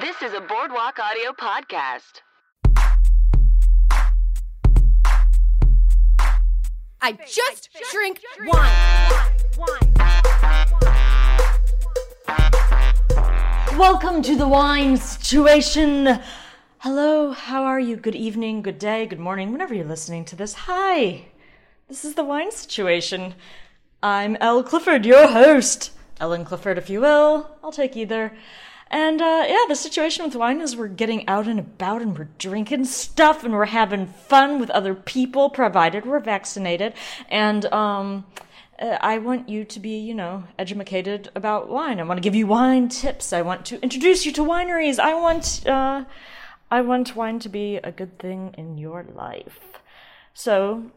This is a Boardwalk Audio podcast. I just drink wine. Welcome to the wine situation. Hello, how are you? Good evening, good day, good morning, whenever you're listening to this. Hi, this is the wine situation. I'm Elle Clifford, your host. Ellen Clifford, if you will. I'll take either. And uh, yeah, the situation with wine is we're getting out and about and we're drinking stuff and we're having fun with other people, provided we're vaccinated. And um, I want you to be, you know, educated about wine. I want to give you wine tips. I want to introduce you to wineries. I want, uh, I want wine to be a good thing in your life. So,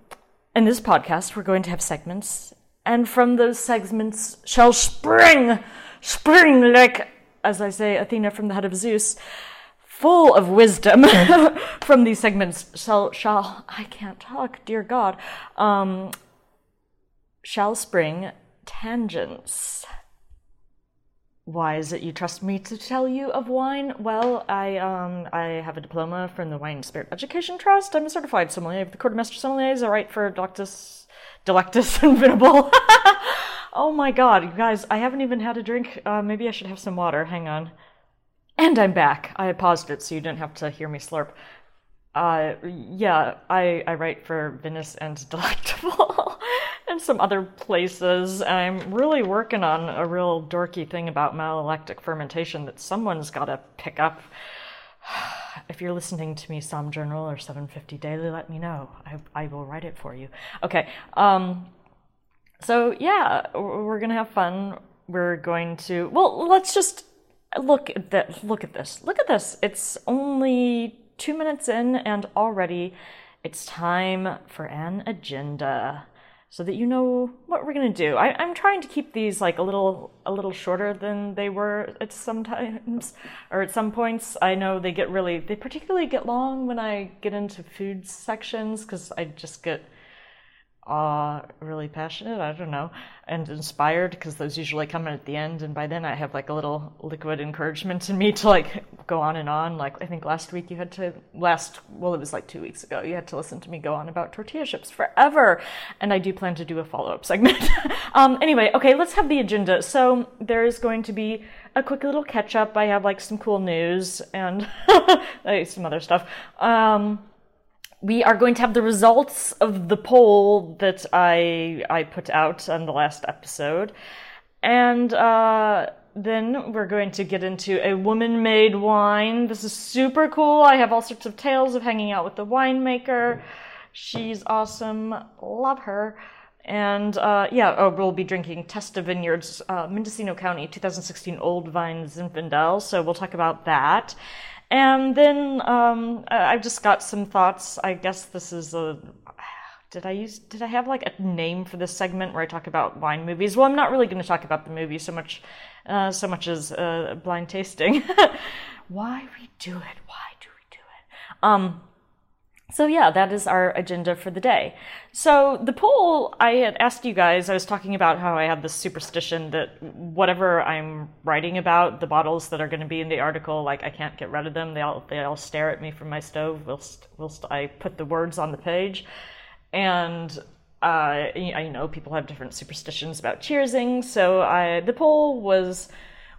in this podcast, we're going to have segments, and from those segments shall spring, spring like, as I say, Athena from the head of Zeus, full of wisdom from these segments shall, shall, I can't talk, dear God, um, shall spring tangents. Why is it you trust me to tell you of wine? Well, I um I have a diploma from the Wine and Spirit Education Trust. I'm a certified sommelier. Have the Court of Master Sommeliers. I write for Doctus, Delectus, and Vinable. oh my god, you guys! I haven't even had a drink. Uh, maybe I should have some water. Hang on. And I'm back. I paused it so you didn't have to hear me slurp. Uh, yeah, I, I write for Venice and Delectable and some other places. I'm really working on a real dorky thing about malolactic fermentation that someone's got to pick up. If you're listening to me, SOMM Journal or 750 Daily, let me know. I, I will write it for you. Okay. Um, so yeah, we're gonna have fun. We're going to well, let's just look at that. Look at this. Look at this. It's only two minutes in, and already it's time for an agenda, so that you know what we're gonna do. I, I'm trying to keep these like a little a little shorter than they were at sometimes, or at some points. I know they get really they particularly get long when I get into food sections because I just get uh, really passionate, I don't know, and inspired because those usually come in at the end. And by then I have like a little liquid encouragement in me to like go on and on. Like I think last week you had to, last, well, it was like two weeks ago, you had to listen to me go on about tortilla chips forever. And I do plan to do a follow up segment. um, anyway, okay, let's have the agenda. So there's going to be a quick little catch up. I have like some cool news and some other stuff. Um, we are going to have the results of the poll that I I put out on the last episode, and uh, then we're going to get into a woman-made wine. This is super cool. I have all sorts of tales of hanging out with the winemaker. She's awesome. Love her. And uh, yeah, oh, we'll be drinking Testa Vineyards, uh, Mendocino County, 2016 Old Vine Zinfandel. So we'll talk about that. And then um, I've just got some thoughts. I guess this is a. Did I use? Did I have like a name for this segment where I talk about wine movies? Well, I'm not really going to talk about the movie so much, uh, so much as uh, blind tasting. Why we do it? Why do we do it? Um, so yeah, that is our agenda for the day. So the poll I had asked you guys, I was talking about how I have this superstition that whatever I'm writing about, the bottles that are going to be in the article, like I can't get rid of them. They all they all stare at me from my stove whilst whilst I put the words on the page, and. Uh, you you know, people have different superstitions about cheersing. So I, the poll was,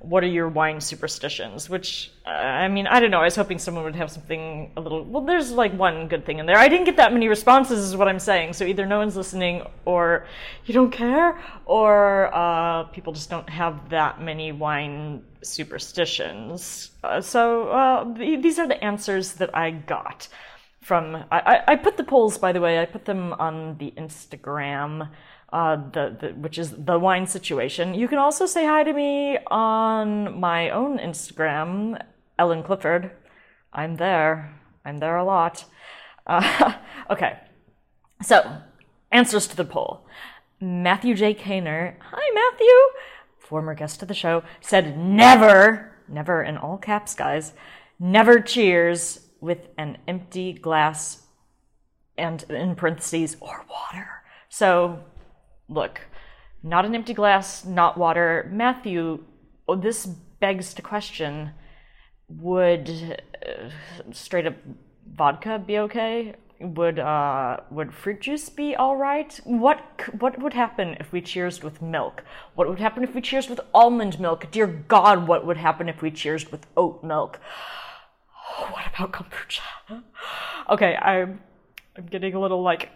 what are your wine superstitions? Which, uh, I mean, I don't know. I was hoping someone would have something a little. Well, there's like one good thing in there. I didn't get that many responses, is what I'm saying. So either no one's listening, or you don't care, or uh, people just don't have that many wine superstitions. Uh, so uh, these are the answers that I got from. I, I, I put the polls, by the way, I put them on the Instagram uh, the, the which is the wine situation. You can also say hi to me on my own Instagram, Ellen Clifford. I'm there. I'm there a lot. Uh, okay, so answers to the poll. Matthew J. Kaner, hi Matthew, former guest of the show, said never, never in all caps, guys, never cheers with an empty glass and in parentheses or water. So look, not an empty glass, not water. Matthew, oh, this begs to question would uh, straight up vodka be okay? Would uh, would fruit juice be all right? What what would happen if we cheersed with milk? What would happen if we cheersed with almond milk? Dear God, what would happen if we cheersed with oat milk? what about kombucha? Okay, I'm I'm getting a little like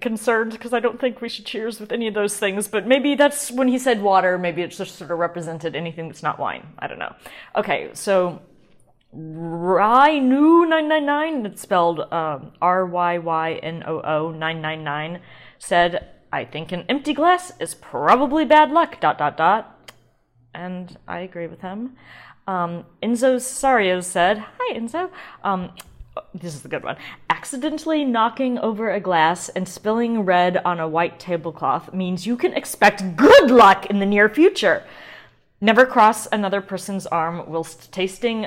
concerned because I don't think we should cheers with any of those things, but maybe that's when he said water, maybe it just sort of represented anything that's not wine. I don't know. Okay, so Rynu999, it's spelled um, R Y Y N O O 999, said, I think an empty glass is probably bad luck, dot dot dot. And I agree with him. Um, Enzo Cesario said, Hi, Enzo. Um, this is the good one. Accidentally knocking over a glass and spilling red on a white tablecloth means you can expect good luck in the near future. Never cross another person's arm whilst tasting,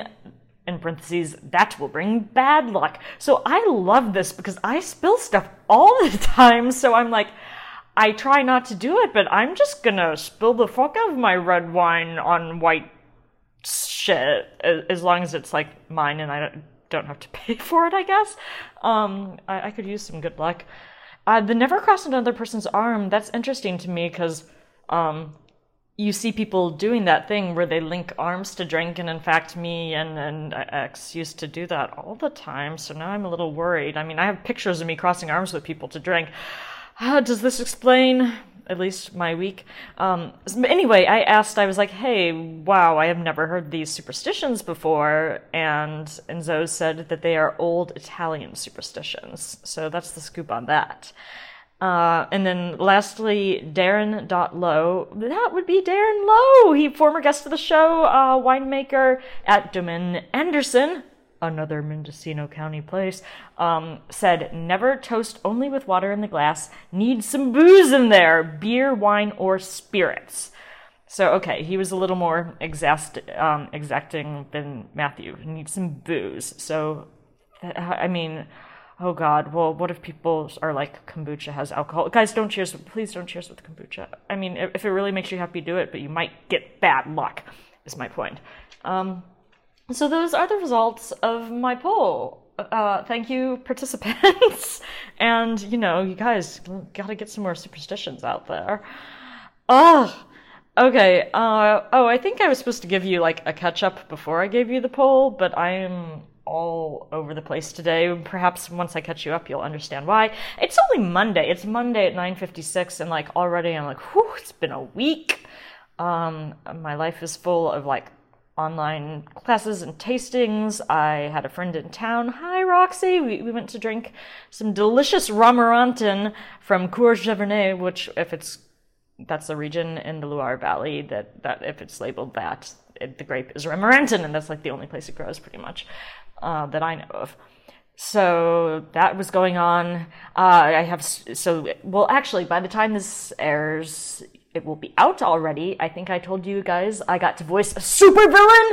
in parentheses, that will bring bad luck. So I love this because I spill stuff all the time. So I'm like, I try not to do it, but I'm just gonna spill the fuck out of my red wine on white shit as long as it's like mine and I don't, don't have to pay for it, I guess. Um, I, I could use some good luck. Uh, the never cross another person's arm, that's interesting to me because um, you see people doing that thing where they link arms to drink, and in fact, me and and ex used to do that all the time. So now I'm a little worried. I mean, I have pictures of me crossing arms with people to drink. Uh, does this explain at least my week? Um, anyway, I asked. I was like, "Hey, wow, I have never heard these superstitions before," and Enzo said that they are old Italian superstitions. So that's the scoop on that. Uh, and then lastly, Darren.low. That would be Darren Lowe. He former guest of the show, uh, winemaker at Domaine Anderson, another Mendocino County place, um, said never toast only with water in the glass. Need some booze in there, beer, wine, or spirits. So okay, he was a little more um, exacting than Matthew. He needs some booze. So, I mean, oh god. Well, what if people are like kombucha has alcohol? Guys, don't cheers. Please don't cheers with kombucha. I mean, if if it really makes you happy, do it. But you might get bad luck. Is my point. Um, so those are the results of my poll. Uh, thank you, participants. and you know, you guys gotta get some more superstitions out there. Ugh. Okay. Uh, oh, I think I was supposed to give you like a catch up before I gave you the poll, but I am all over the place today. Perhaps once I catch you up, you'll understand why. It's only Monday. It's Monday at 9:56, and like already I'm like, whew, it's been a week. Um, my life is full of like online classes and tastings. I had a friend in town. Hi, Roxy. We, we went to drink some delicious Romorantin from Cour-Cheverny, which, if it's that's a region in the Loire Valley that, that if it's labeled that, it, the grape is Romorantin, and that's like the only place it grows, pretty much, uh, that I know of. So that was going on. Uh, I have so well. Actually, by the time this airs, it will be out already. I think I told you guys I got to voice a supervillain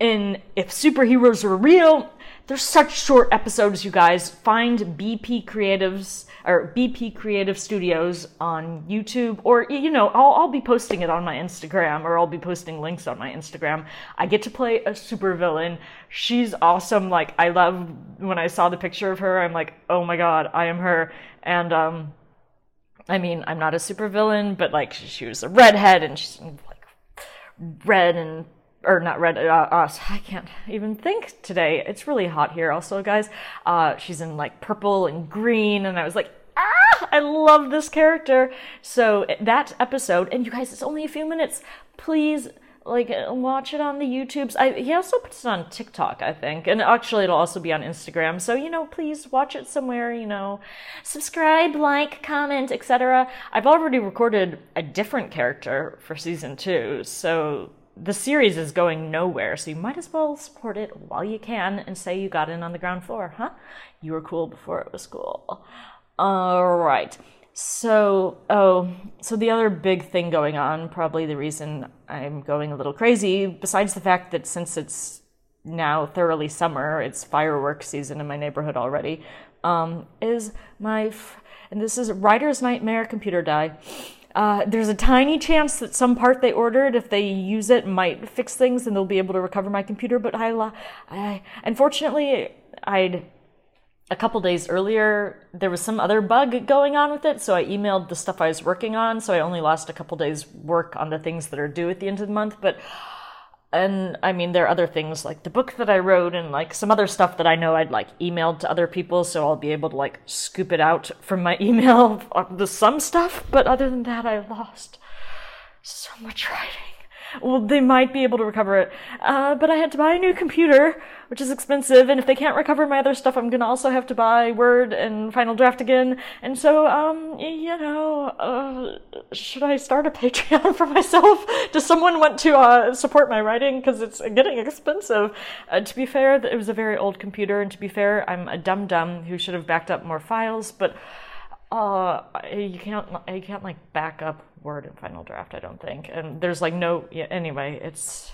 in If Superheroes Were Real. There's such short episodes, you guys. Find BP Creatives or BP Creative Studios on YouTube, or you know, I'll, I'll be posting it on my Instagram, or I'll be posting links on my Instagram. I get to play a supervillain. She's awesome. Like I love when I saw the picture of her. I'm like, oh my god, I am her. And um, I mean, I'm not a supervillain, but like she was a redhead, and she's like red and or not red. Uh, uh, I can't even think today. It's really hot here, also, guys. Uh, she's in like purple and green, and I was like, ah, I love this character. So that episode, and you guys, it's only a few minutes. Please. Like watch it on the YouTubes. I, he also puts it on TikTok, I think, and actually it'll also be on Instagram. So you know, please watch it somewhere. You know, subscribe, like, comment, etc. I've already recorded a different character for season two, so the series is going nowhere, so you might as well support it while you can and say you got in on the ground floor, huh? You were cool before it was cool. All right. So, oh, so the other big thing going on, probably the reason I'm going a little crazy, besides the fact that since it's now thoroughly summer, it's fireworks season in my neighborhood already, um, is my, f- and this is Writer's Nightmare Computer Die. uh, there's a tiny chance that some part they ordered, if they use it, might fix things and they'll be able to recover my computer. But I, I unfortunately, I'd a couple days earlier there was some other bug going on with it, so I emailed the stuff I was working on. So I only lost a couple days work on the things that are due at the end of the month, but and I mean, there are other things like the book that I wrote and like some other stuff that I know I'd like emailed to other people, so I'll be able to like scoop it out from my email, the some stuff. But other than that, I lost so much writing. Well, they might be able to recover it, uh, but I had to buy a new computer, which is expensive. And if they can't recover my other stuff, I'm gonna also have to buy Word and Final Draft again. And so, um, you know, uh, should I start a Patreon for myself? Does someone want to uh, support my writing? Because it's getting expensive. Uh, to be fair, it was a very old computer, and to be fair, I'm a dumb dumb who should have backed up more files, but. Uh, you can't you can't like back up Word in Final Draft. I don't think, and there's like no yeah, anyway. It's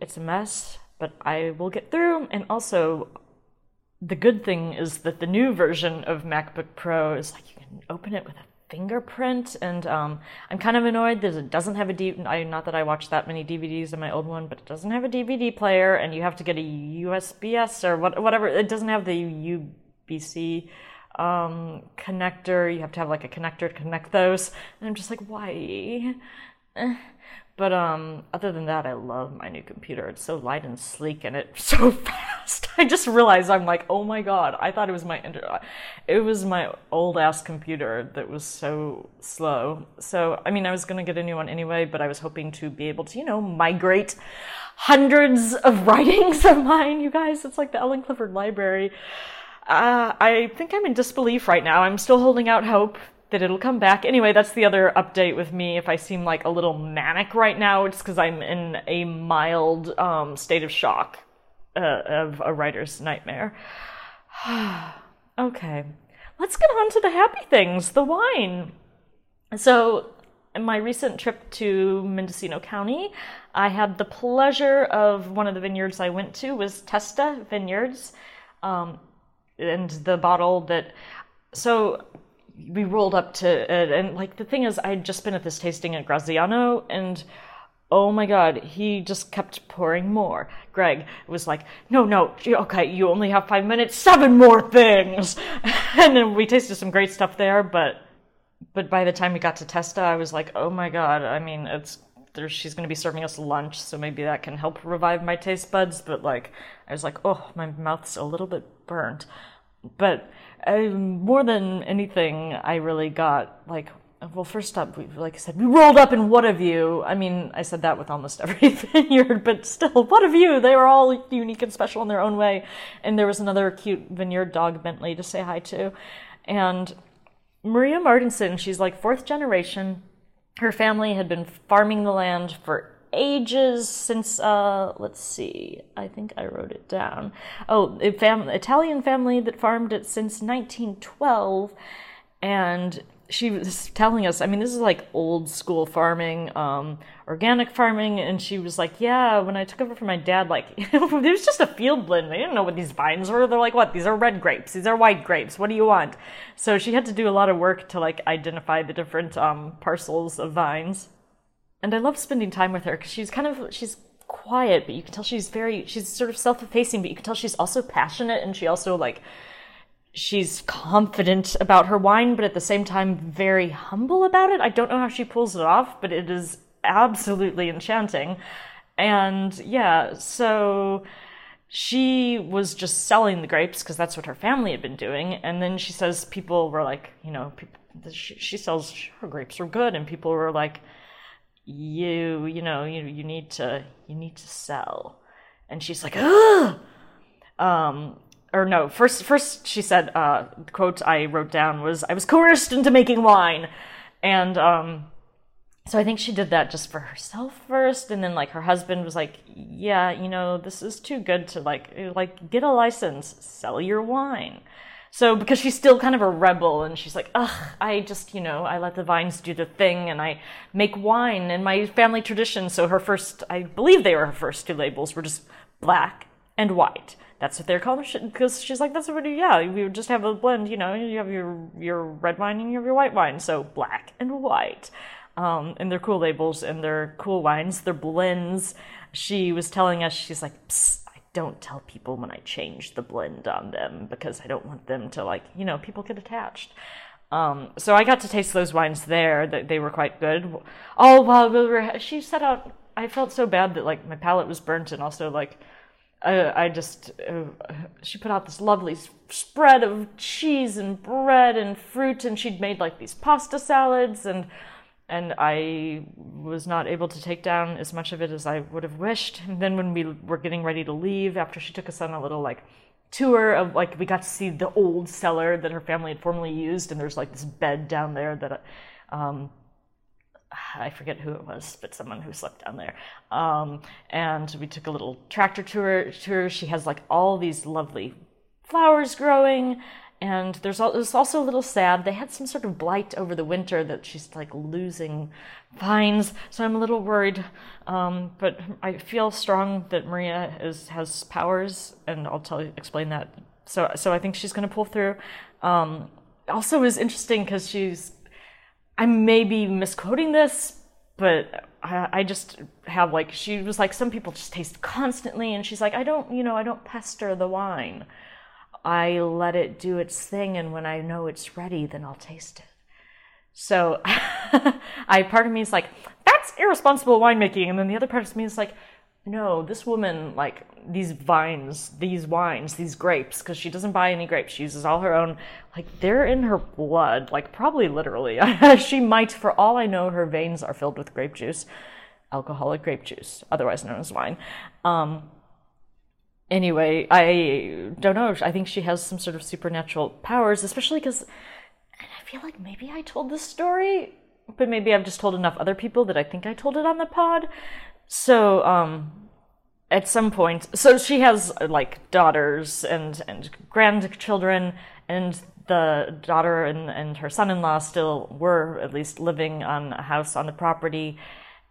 it's a mess, but I will get through. And also, the good thing is that the new version of MacBook Pro is like you can open it with a fingerprint, and um, I'm kind of annoyed that it doesn't have a D. I, not that I watched that many DVDs in my old one, but it doesn't have a DVD player, and you have to get a USB-S or what, whatever. It doesn't have the UBC um, connector. You have to have like a connector to connect those. And I'm just like, why? But um, other than that, I love my new computer. It's so light and sleek, and it's so fast. I just realized I'm like, oh my god! I thought it was my inter- it was my old ass computer that was so slow. So I mean, I was gonna get a new one anyway, but I was hoping to be able to, you know, migrate hundreds of writings of mine. You guys, it's like the Ellen Clifford Library. Uh, I think I'm in disbelief right now. I'm still holding out hope that it'll come back. Anyway, that's the other update with me. If I seem like a little manic right now, it's because I'm in a mild um, state of shock uh, of a writer's nightmare. okay, let's get on to the happy things the wine. So, in my recent trip to Mendocino County, I had the pleasure of one of the vineyards I went to was Testa Vineyards. Um, and the bottle that so we rolled up to it and like the thing is i'd just been at this tasting at graziano and oh my god he just kept pouring more. Greg was like no no okay you only have five minutes seven more things. And then we tasted some great stuff there but but by the time we got to testa i was like oh my god i mean it's there, she's going to be serving us lunch so maybe that can help revive my taste buds but like i was like oh my mouth's a little bit burnt but um, more than anything, I really got like, well, first up, we, like I said, we rolled up in what of you? I mean, I said that with almost every vineyard, but still, what of you? They were all unique and special in their own way. And there was another cute vineyard dog, Bentley, to say hi to. And Maria Martinson, she's like fourth generation. Her family had been farming the land for ages since uh let's see i think i wrote it down. Oh fam- italian family that farmed it since 1912 and she was telling us i mean this is like old school farming um organic farming and she was like yeah when i took over from my dad like it was just a field blend. They didn't know what these vines were. They're like what? These are red grapes. These are white grapes. What do you want? So she had to do a lot of work to like identify the different um parcels of vines. And I love spending time with her because she's kind of she's quiet, but you can tell she's very she's sort of self-effacing, but you can tell she's also passionate and she also like she's confident about her wine, but at the same time very humble about it. I don't know how she pulls it off, but it is absolutely enchanting. And yeah, so she was just selling the grapes because that's what her family had been doing. And then she says people were like, you know, people, she, she sells her grapes are good, and people were like, you you know you you need to you need to sell and she's like Ugh! um or no first first she said uh the quote i wrote down was i was coerced into making wine and um so i think she did that just for herself first and then like her husband was like yeah you know this is too good to like like get a license sell your wine so because she's still kind of a rebel and she's like, ugh, I just, you know, I let the vines do the thing and I make wine in my family tradition. So her first, I believe they were her first two labels were just black and white. That's what they're calling because she's like, that's what we do. Yeah, we would just have a blend. You know, you have your your red wine and you have your white wine, so black and white. Um, and they're cool labels and they're cool wines. They're blends. She was telling us, she's like, I don't tell people when I change the blend on them because I don't want them to like, you know, people get attached. Um, so I got to taste those wines there. That they were quite good. All while we were, she set out. I felt so bad that like my palate was burnt, and also like I, just uh, she put out this lovely spread of cheese and bread and fruit, and she'd made like these pasta salads, and and I was not able to take down as much of it as I would have wished. And then when we were getting ready to leave, after she took us on a little like tour of like we got to see the old cellar that her family had formerly used and there's like this bed down there that um, I forget who it was, but someone who slept down there. Um, and we took a little tractor tour. Tour. She has like all these lovely flowers growing, and there's also a little sad. They had some sort of blight over the winter that she's like losing vines. So I'm a little worried. Um, but I feel strong that Maria is has powers, and I'll tell you explain that. So so I think she's going to pull through. Um, also, was interesting because she's. I may be misquoting this, but I, I just have like she was like some people just taste constantly, and she's like I don't you know I don't pester the wine. I let it do its thing, and when I know it's ready, then I'll taste it. So, I part of me is like, that's irresponsible winemaking, and then the other part of me is like, no, this woman like these vines, these wines, these grapes, because she doesn't buy any grapes. She uses all her own. Like they're in her blood, like probably literally. she might, for all I know, her veins are filled with grape juice, alcoholic grape juice, otherwise known as wine. Um, anyway, I don't know. I think she has some sort of supernatural powers, especially because I feel like maybe I told this story, but maybe I've just told enough other people that I think I told it on the pod. So, um, at some point, so she has like daughters and and grandchildren, and the daughter and, and her son-in-law still were at least living on a house on the property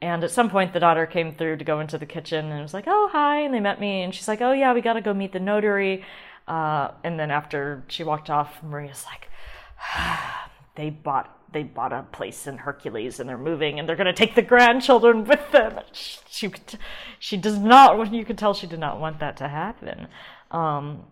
and at some point, the daughter came through to go into the kitchen and was like, "Oh, hi!" And they met me, and she's like, "Oh, yeah, we got to go meet the notary." Uh, and then after she walked off, Maria's like, "They bought they bought a place in Hercules, and they're moving, and they're going to take the grandchildren with them." She she does not. You could tell she did not want that to happen. Um,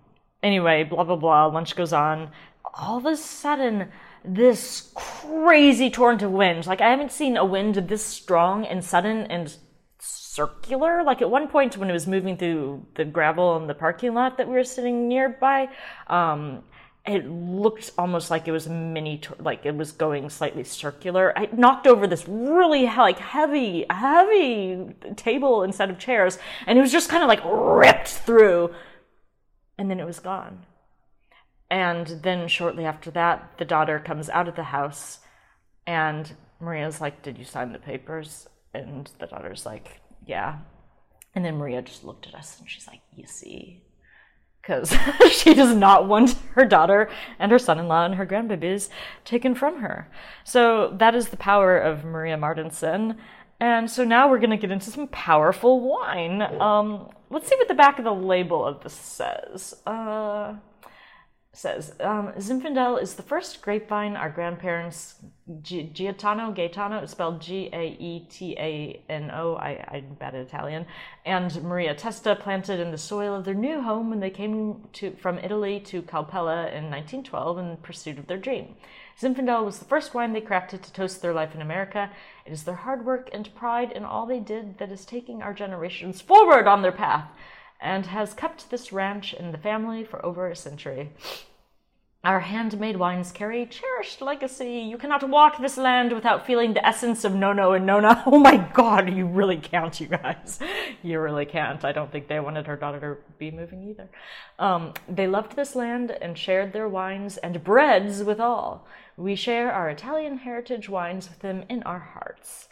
anyway, blah blah blah. Lunch goes on. All of a sudden this crazy torrent of wind. Like I haven't seen a wind this strong and sudden and circular. Like at one point when it was moving through the gravel in the parking lot that we were sitting nearby, um, it looked almost like it was mini, like it was going slightly circular. I knocked over this really like heavy, heavy table instead of chairs, and it was just kind of like ripped through, and then it was gone. And then shortly after that, the daughter comes out of the house, and Maria's like, Did you sign the papers? And the daughter's like, Yeah. And then Maria just looked at us and she's like, You see? Because she does not want her daughter and her son in law and her grandbabies taken from her. So that is the power of Maria Martinson. And so now we're going to get into some powerful wine. Um, let's see what the back of the label of this says. Uh, says um, Zinfandel is the first grapevine our grandparents G- Gaetano Gaetano spelled G A E T A N O I I'm bad at Italian and Maria Testa planted in the soil of their new home when they came to from Italy to Calpella in 1912 in pursuit of their dream. Zinfandel was the first wine they crafted to toast their life in America. It is their hard work and pride in all they did that is taking our generations forward on their path and has kept this ranch in the family for over a century. Our handmade wines carry cherished legacy. You cannot walk this land without feeling the essence of Nono and Nona. Oh my god, you really can't, you guys. You really can't. I don't think they wanted her daughter to be moving either. Um, they loved this land and shared their wines and breads with all. We share our Italian heritage wines with them in our hearts.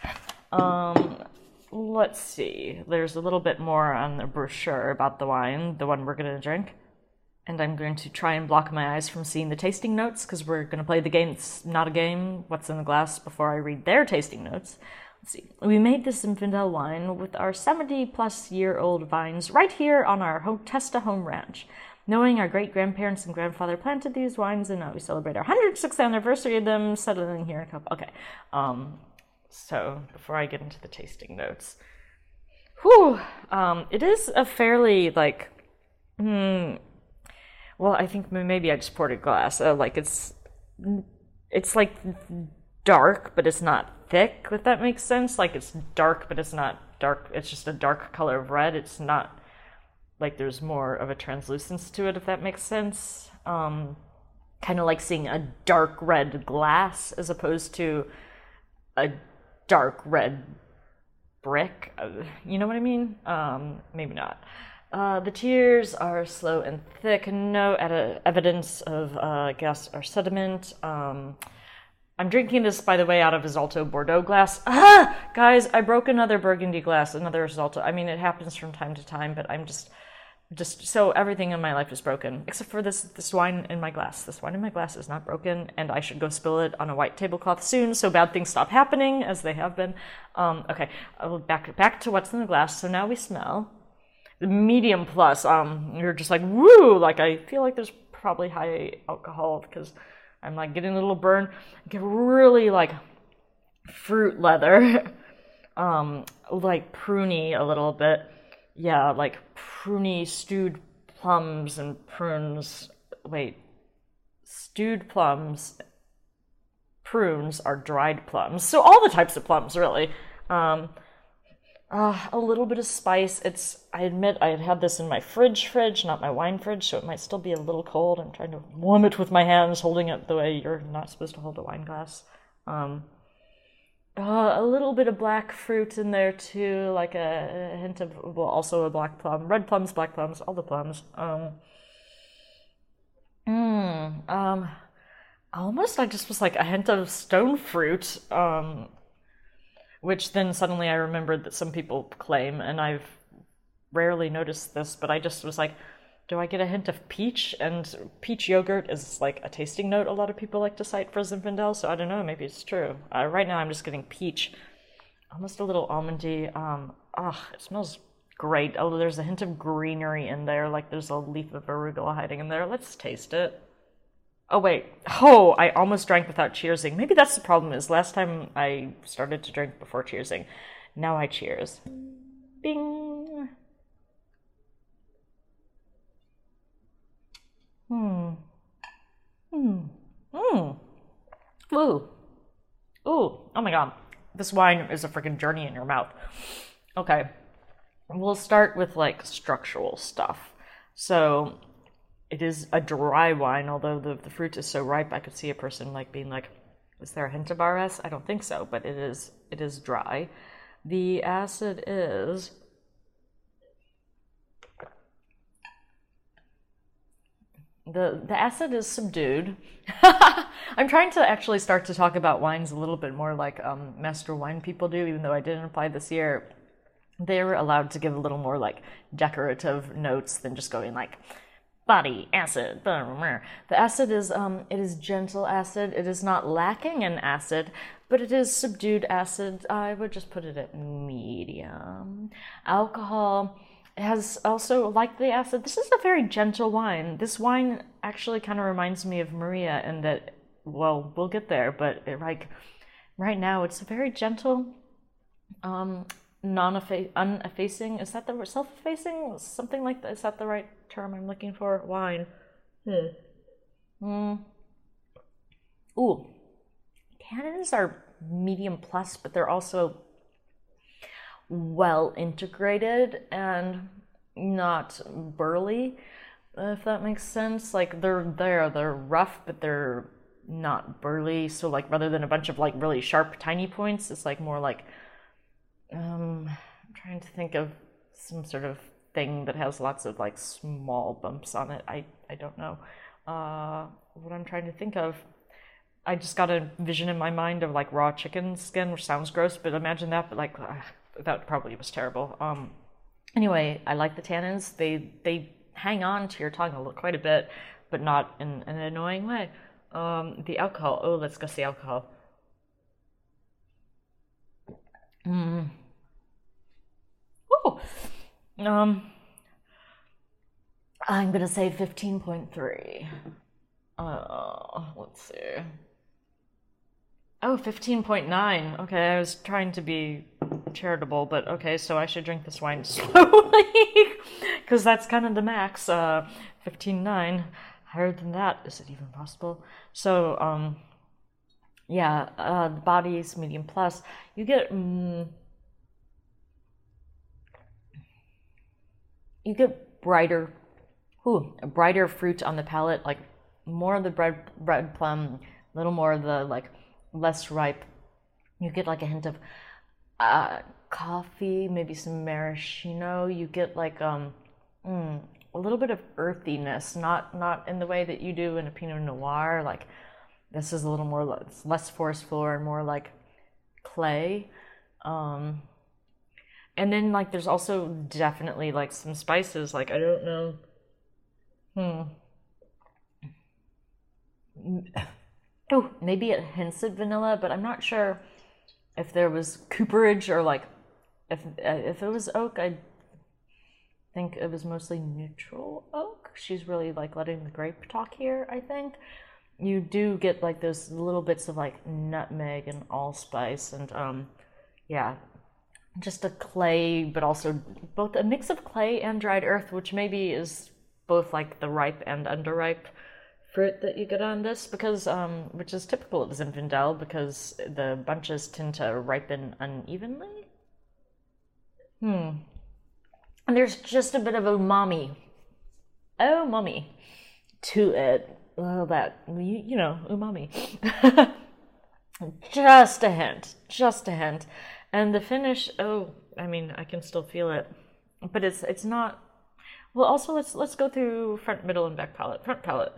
Um, let's see. There's a little bit more on the brochure about the wine, the one we're going to drink. And I'm going to try and block my eyes from seeing the tasting notes because we're going to play the game. It's not a game. What's in the glass before I read their tasting notes. Let's see. We made this Zinfandel wine with our 70 plus year old vines right here on our Testa home ranch. Knowing our great grandparents and grandfather planted these wines, and now we celebrate our 106th anniversary of them settling here in Calpella. Okay. Um, so before I get into the tasting notes, whew, um, it is a fairly like, hmm, well, I think maybe I just poured a glass. Uh, like it's, it's like dark, but it's not thick. If that makes sense, like it's dark, but it's not dark. It's just a dark color of red. It's not like there's more of a translucence to it. If that makes sense. Um, kind of like seeing a dark red glass as opposed to a dark red brick. Uh, you know what I mean? Um, maybe not. Uh, the tears are slow and thick, no ed- evidence of uh, gas or sediment. Um, I'm drinking this, by the way, out of a Zalto Bordeaux glass. Ah! Guys, I broke another Burgundy glass, another Zalto. I mean, it happens from time to time, but I'm just, just so everything in my life is broken, except for this, this wine in my glass. This wine in my glass is not broken, and I should go spill it on a white tablecloth soon, so bad things stop happening, as they have been. Um, okay, back, back to what's in the glass. So now we smell medium plus. Um, you're just like, woo! Like, I feel like there's probably high alcohol, because I'm like getting a little burn. Get really like fruit leather, um, like pruny a little bit. Yeah, like pruny stewed plums and prunes. Wait, stewed plums, prunes are dried plums. So all the types of plums, really. Um, uh, a little bit of spice. It's I admit I had had this in my fridge fridge, not my wine fridge, so it might still be a little cold. I'm trying to warm it with my hands, holding it the way you're not supposed to hold a wine glass. Um, uh, a little bit of black fruit in there too, like a, a, hint of well, also a black plum, red plums, black plums, all the plums. Um, mm, um, almost I just was like a hint of stone fruit. Um, which then suddenly I remembered that some people claim, and I've rarely noticed this, but I just was like, do I get a hint of peach? And peach yogurt is like a tasting note a lot of people like to cite for Zinfandel, so I don't know, maybe it's true. Uh, right now I'm just getting peach, almost a little almondy. Um, oh, it smells great. Oh, there's a hint of greenery in there, like there's a leaf of arugula hiding in there. Let's taste it. Oh wait. Oh, I almost drank without cheersing. Maybe that's the problem is last time I started to drink before cheersing. Now I cheers. Bing. Hmm. Hmm. Hmm. Ooh. Ooh. Oh my god. This wine is a freaking journey in your mouth. Okay. We'll start with like structural stuff. So it is a dry wine, although the, the fruit is so ripe, I could see a person like being like, is there a hint of RS? I don't think so, but it is it is dry. The acid is the the acid is subdued. I'm trying to actually start to talk about wines a little bit more like um, master wine people do, even though I didn't apply this year. They're allowed to give a little more like decorative notes than just going like body acid. The acid is um, it is gentle acid. It is not lacking in acid, but it is subdued acid. I would just put it at medium. Alcohol has also like the acid. This is a very gentle wine. This wine actually kind of reminds me of Maria in that. Well, we'll get there, but it, like right now, it's a very gentle. Um, non-effacing is that the self-effacing? Something like that is that the right term i'm looking for? Wine. Hmm. mm. ooh. Tannins are medium plus but they're also well integrated and not burly if that makes sense. Like they're there they're rough but they're not burly. So like rather than a bunch of like really sharp tiny points it's like more like um, I'm trying to think of some sort of thing that has lots of like small bumps on it. I, I don't know uh, what I'm trying to think of. I just got a vision in my mind of like raw chicken skin, which sounds gross, but imagine that. But like uh, that probably was terrible. Um, anyway, I like the tannins. They they hang on to your tongue a little, quite a bit, but not in, in an annoying way. Um, the alcohol. Oh, let's go see alcohol. Mm. Um, I'm gonna say fifteen point three. Uh, let's see. Oh, 15.9. Okay, I was trying to be charitable, but okay, so I should drink this wine slowly. Because that's kind of the max. Uh, 15.9. Higher than that. Is it even possible? So, um, yeah, uh, the body is medium plus. You get. Mm, you get brighter, ooh, brighter fruit on the palate, like more of the bread, bread plum, a little more of the like less ripe. You get like a hint of uh, coffee, maybe some maraschino. You get like um, mm, a little bit of earthiness, not not in the way that you do in a Pinot Noir. Like this is a little more less forceful and more like clay. Um, and then like there's also definitely like some spices. Like I don't know. Hmm. Oh, maybe it hints at vanilla, but I'm not sure if there was cooperage or like if if it was oak. I think it was mostly neutral oak. She's really like letting the grape talk here. I think you do get like those little bits of like nutmeg and allspice and um yeah just a clay but also both a mix of clay and dried earth which maybe is both like the ripe and underripe fruit that you get on this because um, which is typical of Zinfandel because the bunches tend to ripen unevenly. Hmm. And there's just a bit of umami. Oh, mommy. To it. Well, that, you, you know, umami. just a hint. Just a hint. And the finish, oh, I mean, I can still feel it. But it's it's not well also let's let's go through front, middle, and back palate. Front palate.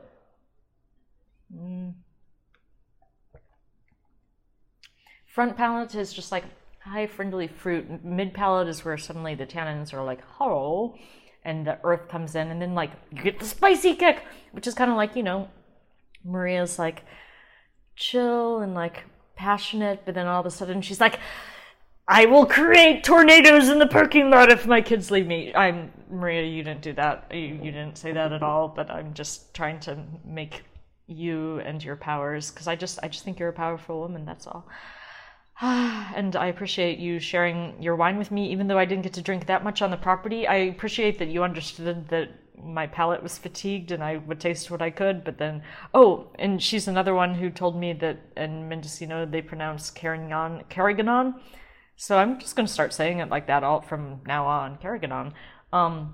Mm. Front palate is just like high friendly fruit. Mid palate is where suddenly the tannins are like hollow and the earth comes in, and then like you get the spicy kick, which is kind of like, you know, Maria's like chill and like passionate, but then all of a sudden she's like, I will create tornadoes in the parking lot if my kids leave me. I'm Maria, you didn't do that. You, you didn't say that at all, but I'm just trying to make you and your powers because I just I just think you're a powerful woman. That's all. and I appreciate you sharing your wine with me, even though I didn't get to drink that much on the property. I appreciate that you understood that my palate was fatigued and I would taste what I could. But then, oh, and she's another one who told me that in Mendocino they pronounce Carignan, Carignan. So I'm just going to start saying it like that all from now on, Carignan. Um,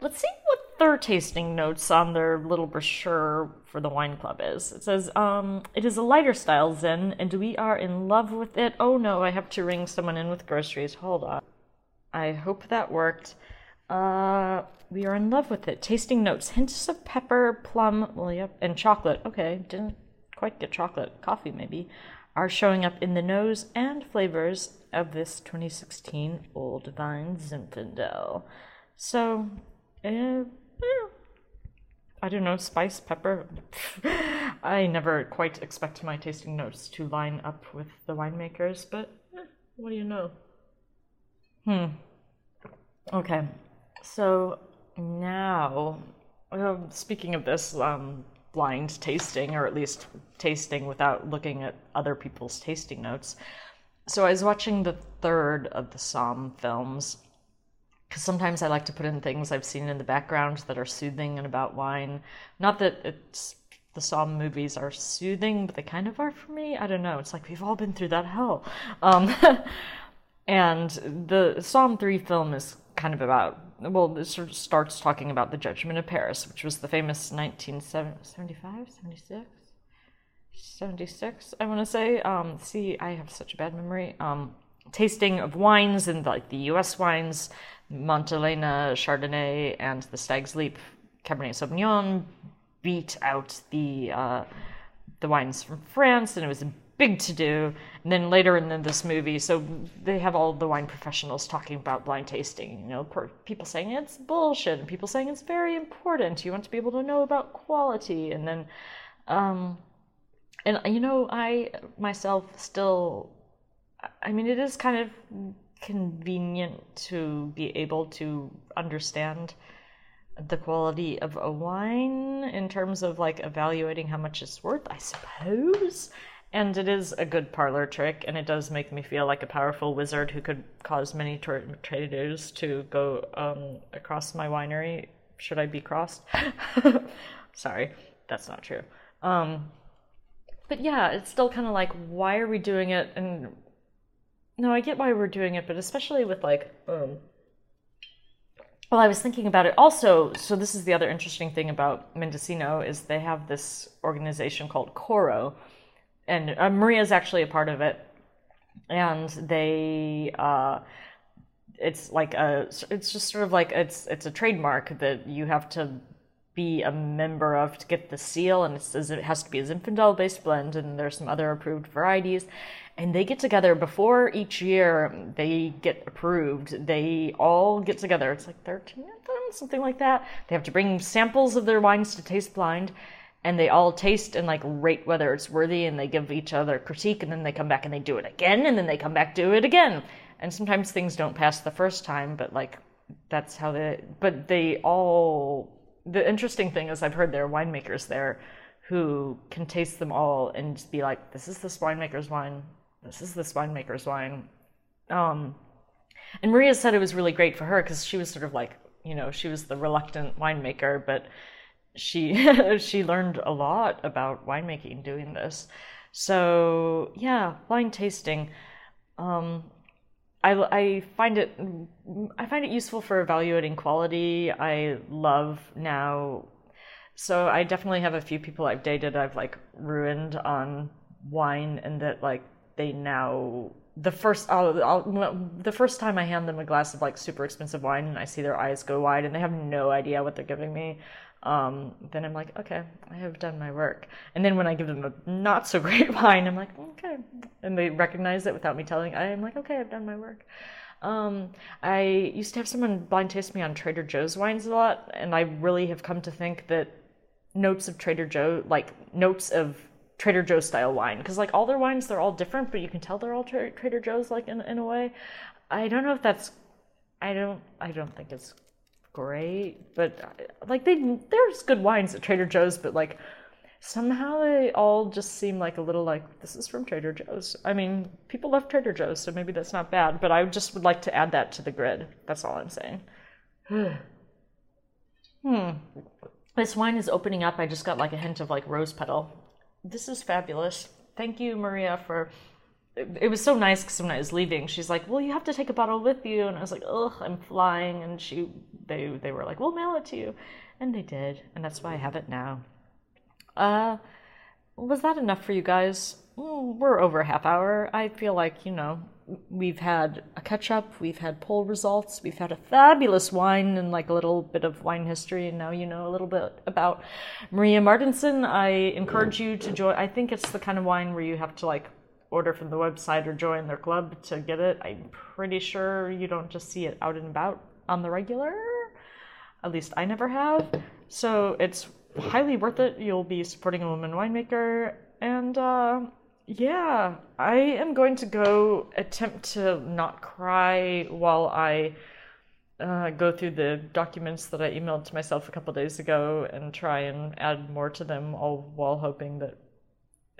let's see what their tasting notes on their little brochure for the wine club is. It says, um, it is a lighter style Zin, and we are in love with it. Oh no, I have to ring someone in with groceries. Hold on. I hope that worked. Uh, we are in love with it. Tasting notes, hints of pepper, plum, well, yep, and chocolate. Okay, didn't quite get chocolate. Coffee, maybe. Are showing up in the nose and flavors of this 2016 Old Vine Zinfandel. So, uh, I don't know, spice, pepper. I never quite expect my tasting notes to line up with the winemakers, but eh, what do you know? Hmm. Okay, so now, well, speaking of this, um, blind tasting, or at least tasting without looking at other people's tasting notes. So I was watching the third of the Somm films because sometimes I like to put in things I've seen in the background that are soothing and about wine. Not that it's the Somm movies are soothing, but they kind of are for me. I don't know. It's like we've all been through that hell. Um, and the Somm 3 film is kind of about, well, it sort of starts talking about the Judgment of Paris, which was the famous 1975, 76? 76, I want to say. Um, see, I have such a bad memory. Um, tasting of wines and like the U.S. wines Montelena Chardonnay and the Stag's Leap Cabernet Sauvignon beat out the uh, the wines from France, and it was a big to do. And then later in this movie, so they have all the wine professionals talking about blind tasting. You know, people saying it's bullshit, and people saying it's very important. You want to be able to know about quality, and then, um, and you know, I myself still I mean, it is kind of convenient to be able to understand the quality of a wine in terms of like evaluating how much it's worth, I suppose. And it is a good parlor trick, and it does make me feel like a powerful wizard who could cause many tra- traders to go um, across my winery. Should I be crossed? Sorry, that's not true. Um, but yeah, it's still kind of like, why are we doing it? And no, I get why we're doing it, but especially with like, um, well, I was thinking about it also. So this is the other interesting thing about Mendocino is they have this organization called Coro, and uh, Maria's actually a part of it, and they. Uh, it's like a it's just sort of like it's it's a trademark that you have to be a member of to get the seal and it has to be a zinfandel based blend and there's some other approved varieties. And they get together before each year they get approved. They all get together. It's like 13 of them something like that. They have to bring samples of their wines to taste blind and they all taste and like rate whether it's worthy and they give each other critique and then they come back and they do it again and then they come back do it again and sometimes things don't pass the first time but like that's how they but they all the interesting thing is I've heard there are winemakers there who can taste them all and just be like, this is this winemaker's wine, this is this winemaker's wine. Um, and Maria said it was really great for her because she was sort of like, you know, she was the reluctant winemaker, but she she learned a lot about winemaking doing this. So yeah, wine tasting. Um, I, I find it I find it useful for evaluating quality. I love now. So I definitely have a few people I've dated I've like ruined on wine, and that like they now the first I'll, I'll, the first time I hand them a glass of like super expensive wine and I see their eyes go wide and they have no idea what they're giving me, um, then I'm like, okay, I have done my work. And then when I give them a not so great wine, I'm like, okay, and they recognize it without me telling. I'm like, okay, I've done my work. Um, I used to have someone blind taste me on Trader Joe's wines a lot, and I really have come to think that notes of Trader Joe, like notes of Trader Joe's style wine because like all their wines they're all different, but you can tell they're all tra- Trader Joe's like in in a way. I don't know if that's I don't I don't think it's great, but like they there's good wines at Trader Joe's, but like somehow they all just seem like a little like this is from Trader Joe's. I mean, people love Trader Joe's, so maybe that's not bad, but I just would like to add that to the grid. That's all I'm saying. hmm. This wine is opening up. I just got like a hint of like rose petal this is fabulous. Thank you, Maria, for. It was so nice because when I was leaving, she's like, "Well, you have to take a bottle with you," and I was like, "Ugh, I'm flying." And she, they, they were like, "We'll mail it to you," and they did, and that's why I have it now. Uh, was that enough for you guys? Mm, we're over a half hour. I feel like you know we've had a catch up, we've had poll results, we've had a fabulous wine and like a little bit of wine history, and now you know a little bit about Maria Martinson. I encourage you to join. I think it's the kind of wine where you have to like order from the website or join their club to get it. I'm pretty sure you don't just see it out and about on the regular. At least I never have. So it's highly worth it. You'll be supporting a woman winemaker and uh yeah, I am going to go attempt to not cry while I uh, go through the documents that I emailed to myself a couple days ago and try and add more to them, all while hoping that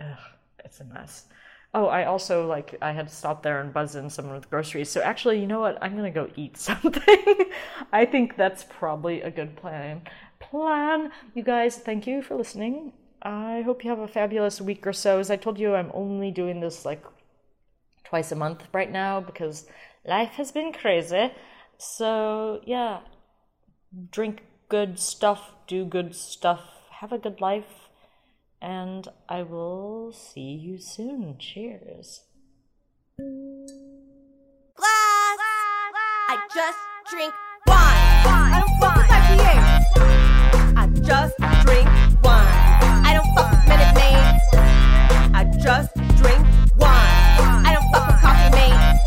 ugh, it's a mess. Oh, I also like I had to stop there and buzz in someone with groceries. So actually, you know what? I'm gonna go eat something. I think that's probably a good plan. Plan. You guys, thank you for listening. I hope you have a fabulous week or so. As I told you, I'm only doing this like twice a month right now because life has been crazy. So, yeah, drink good stuff, do good stuff, have a good life, and I will see you soon. Cheers. Glass. I just drink wine. I don't fuck with IPA. I just drink wine. I don't fuck with Minute Maids. I just drink wine. I don't fuck with coffee mates.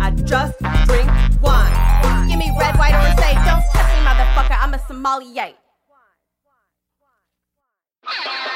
I just drink wine. Give me red, white, or say, don't touch me, motherfucker. I'm a sommelier. This